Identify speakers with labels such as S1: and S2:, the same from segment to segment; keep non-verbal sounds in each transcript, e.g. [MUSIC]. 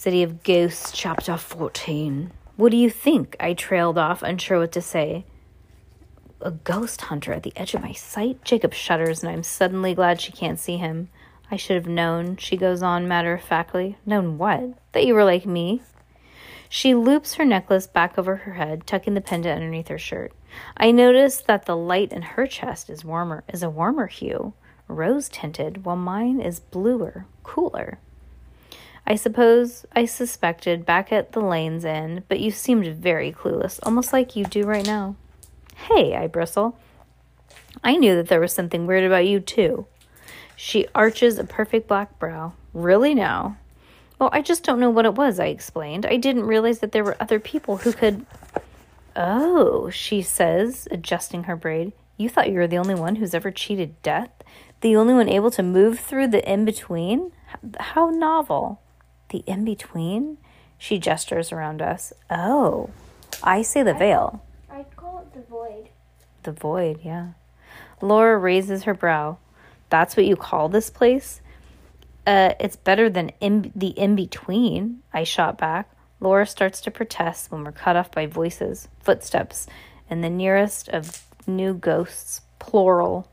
S1: City of Ghosts, Chapter 14. What do you think? I trailed off, unsure what to say. A ghost hunter at the edge of my sight? Jacob shudders, and I'm suddenly glad she can't see him. I should have known, she goes on matter of factly. Known what? That you were like me. She loops her necklace back over her head, tucking the pendant underneath her shirt. I notice that the light in her chest is warmer, is a warmer hue, rose tinted, while mine is bluer, cooler. I suppose I suspected back at the lane's end, but you seemed very clueless, almost like you do right now. Hey, I bristle. I knew that there was something weird about you, too. She arches a perfect black brow. Really now? Well, I just don't know what it was, I explained. I didn't realize that there were other people who could. Oh, she says, adjusting her braid. You thought you were the only one who's ever cheated death? The only one able to move through the in between? How novel. The in between? She gestures around us. Oh, I say the veil.
S2: I'd call it the void.
S1: The void, yeah. Laura raises her brow. That's what you call this place? Uh, it's better than in, the in between, I shot back. Laura starts to protest when we're cut off by voices, footsteps, and the nearest of new ghosts, plural,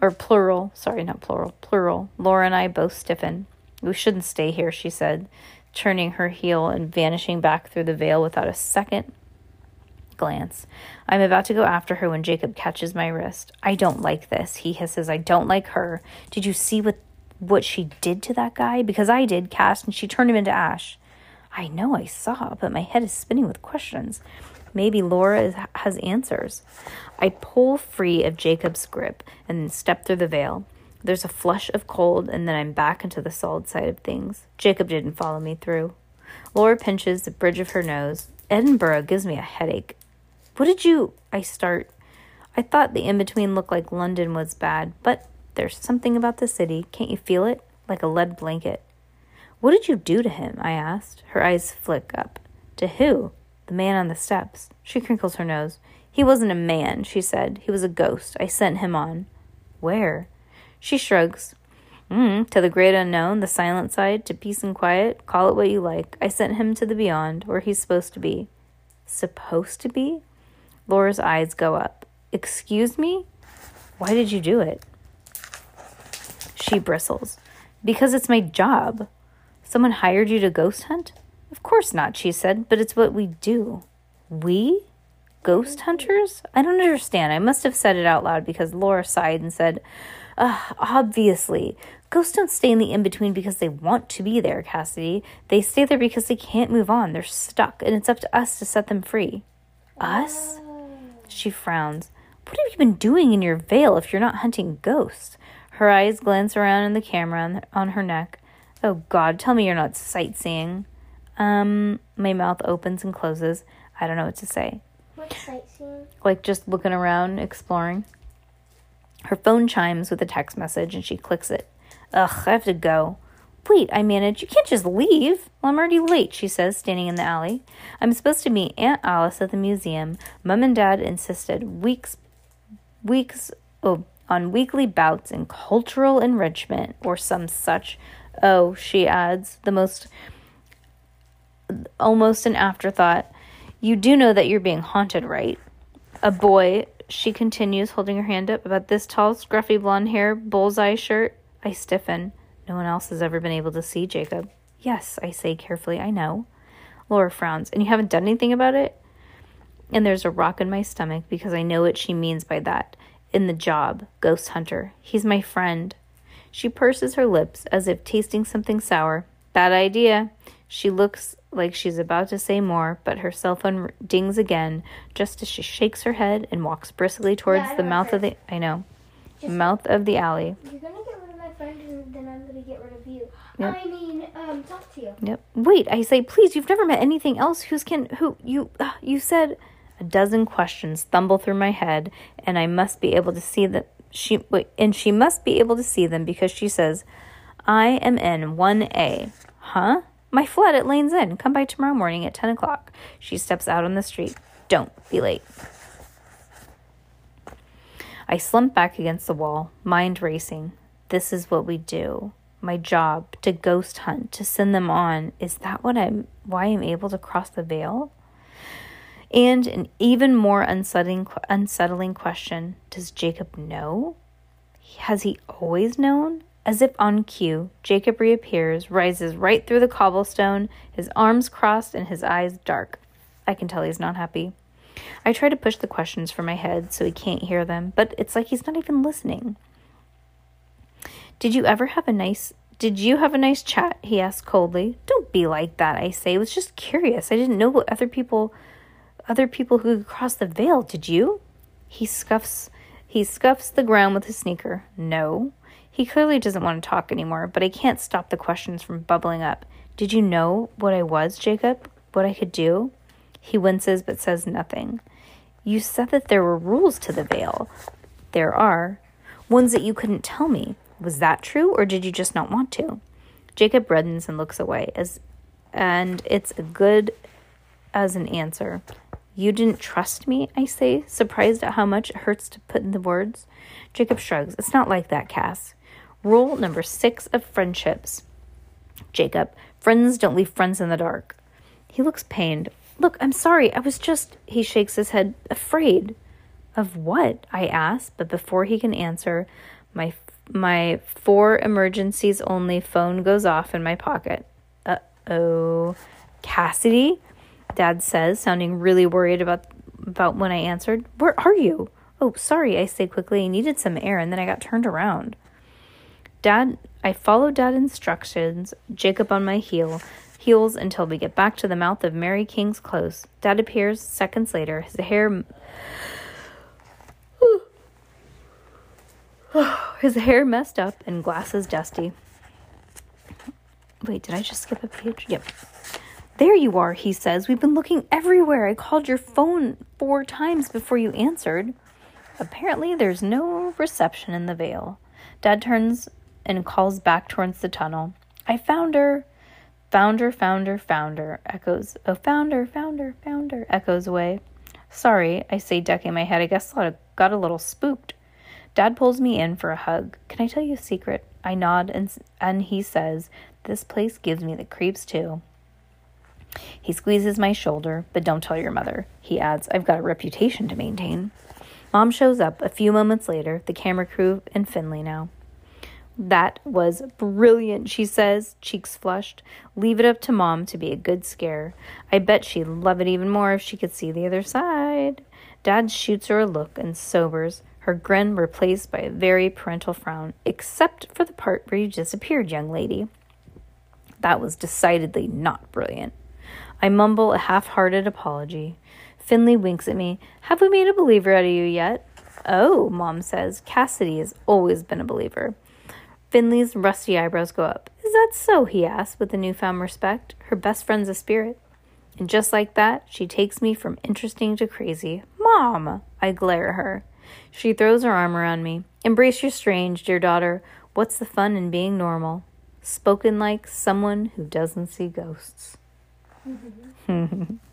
S1: or plural, sorry, not plural, plural. Laura and I both stiffen. We shouldn't stay here, she said, turning her heel and vanishing back through the veil without a second glance. I'm about to go after her when Jacob catches my wrist. I don't like this. He hisses, I don't like her. Did you see what what she did to that guy? Because I did, Cass, and she turned him into ash. I know I saw, but my head is spinning with questions. Maybe Laura is, has answers. I pull free of Jacob's grip and step through the veil. There's a flush of cold, and then I'm back into the solid side of things. Jacob didn't follow me through. Laura pinches the bridge of her nose. Edinburgh gives me a headache. What did you. I start. I thought the in between looked like London was bad, but there's something about the city. Can't you feel it? Like a lead blanket. What did you do to him? I asked. Her eyes flick up. To who? The man on the steps. She crinkles her nose. He wasn't a man, she said. He was a ghost. I sent him on. Where? She shrugs. Mm, to the great unknown, the silent side, to peace and quiet. Call it what you like. I sent him to the beyond, where he's supposed to be. Supposed to be? Laura's eyes go up. Excuse me? Why did you do it? She bristles. Because it's my job. Someone hired you to ghost hunt? Of course not, she said, but it's what we do. We? Ghost hunters? I don't understand. I must have said it out loud because Laura sighed and said, uh, obviously. Ghosts don't stay in the in between because they want to be there, Cassidy. They stay there because they can't move on. They're stuck, and it's up to us to set them free. Us? She frowns. What have you been doing in your veil if you're not hunting ghosts? Her eyes glance around in the camera on, on her neck. Oh God, tell me you're not sightseeing. Um, my mouth opens and closes. I don't know what to say.
S2: What's sightseeing?
S1: Like just looking around, exploring. Her phone chimes with a text message and she clicks it. Ugh, I have to go. Wait, I manage. You can't just leave. Well, I'm already late, she says, standing in the alley. I'm supposed to meet Aunt Alice at the museum. Mum and Dad insisted weeks, weeks, oh, on weekly bouts in cultural enrichment or some such. Oh, she adds, the most, almost an afterthought. You do know that you're being haunted, right? A boy, she continues, holding her hand up, about this tall, scruffy blonde hair, bullseye shirt. I stiffen. No one else has ever been able to see Jacob. Yes, I say carefully, I know. Laura frowns. And you haven't done anything about it? And there's a rock in my stomach because I know what she means by that. In the job, ghost hunter. He's my friend. She purses her lips as if tasting something sour. Bad idea. She looks like she's about to say more, but her cell phone dings again just as she shakes her head and walks briskly towards
S2: Yeah,
S1: the mouth of the I know.
S2: Just-
S1: mouth of the alley.
S2: You're gonna get rid of my friend and then I'm gonna get rid of you.
S1: Yep.
S2: I mean, um, talk to you.
S1: Yep. Wait, I say, please, you've never met anything else who's can who you uh, you said a dozen questions stumble through my head and I must be able to see them she wait, and she must be able to see them because she says, I am in 1A. Huh? My flat at Lane's Inn. Come by tomorrow morning at 10 o'clock. She steps out on the street. Don't be late. I slump back against the wall, mind racing. This is what we do. My job to ghost hunt, to send them on. Is that what I'm why I'm able to cross the veil? And an even more unsettling unsettling question, does Jacob know? Has he always known? As if on cue, Jacob reappears, rises right through the cobblestone, his arms crossed and his eyes dark. I can tell he's not happy. I try to push the questions from my head so he can't hear them, but it's like he's not even listening. Did you ever have a nice did you have a nice chat? he asked coldly. Don't be like that, I say. I was just curious. I didn't know what other people other people who could cross the veil, did you? He scuffs he scuffs the ground with his sneaker. No. He clearly doesn't want to talk anymore, but I can't stop the questions from bubbling up. Did you know what I was, Jacob? What I could do? He winces but says nothing. You said that there were rules to the veil. There are. Ones that you couldn't tell me. Was that true, or did you just not want to? Jacob reddens and looks away, as, and it's good as an answer. You didn't trust me, I say, surprised at how much it hurts to put in the words. Jacob shrugs. It's not like that, Cass. Rule number six of friendships. Jacob, friends don't leave friends in the dark. He looks pained. Look, I'm sorry. I was just. He shakes his head, afraid. Of what? I ask, but before he can answer, my my for emergencies only phone goes off in my pocket. Uh oh. Cassidy? Dad says, sounding really worried about about when I answered. Where are you? Oh, sorry, I say quickly. I needed some air and then I got turned around. Dad, I follow Dad's instructions, Jacob on my heel, heels until we get back to the mouth of Mary King's Close. Dad appears seconds later, his hair [SIGHS] his hair messed up and glasses dusty. Wait, did I just skip a page? Yep. There you are, he says. We've been looking everywhere. I called your phone four times before you answered. Apparently, there's no reception in the Veil. Dad turns and calls back towards the tunnel. I found her. Found her, found her, found her, echoes. Oh, founder, founder, found her, found her, echoes away. Sorry, I say, ducking my head. I guess I got a little spooked. Dad pulls me in for a hug. Can I tell you a secret? I nod and, and he says, This place gives me the creeps too. He squeezes my shoulder, but don't tell your mother. He adds, I've got a reputation to maintain. Mom shows up a few moments later, the camera crew and Finley now. That was brilliant, she says, cheeks flushed. Leave it up to Mom to be a good scare. I bet she'd love it even more if she could see the other side. Dad shoots her a look and sobers, her grin replaced by a very parental frown, except for the part where you disappeared, young lady. That was decidedly not brilliant. I mumble a half hearted apology. Finley winks at me. Have we made a believer out of you yet? Oh, Mom says. Cassidy has always been a believer. Finley's rusty eyebrows go up. Is that so? he asks with a newfound respect. Her best friend's a spirit. And just like that, she takes me from interesting to crazy. Mom! I glare at her. She throws her arm around me. Embrace your strange, dear daughter. What's the fun in being normal? Spoken like someone who doesn't see ghosts. [LAUGHS]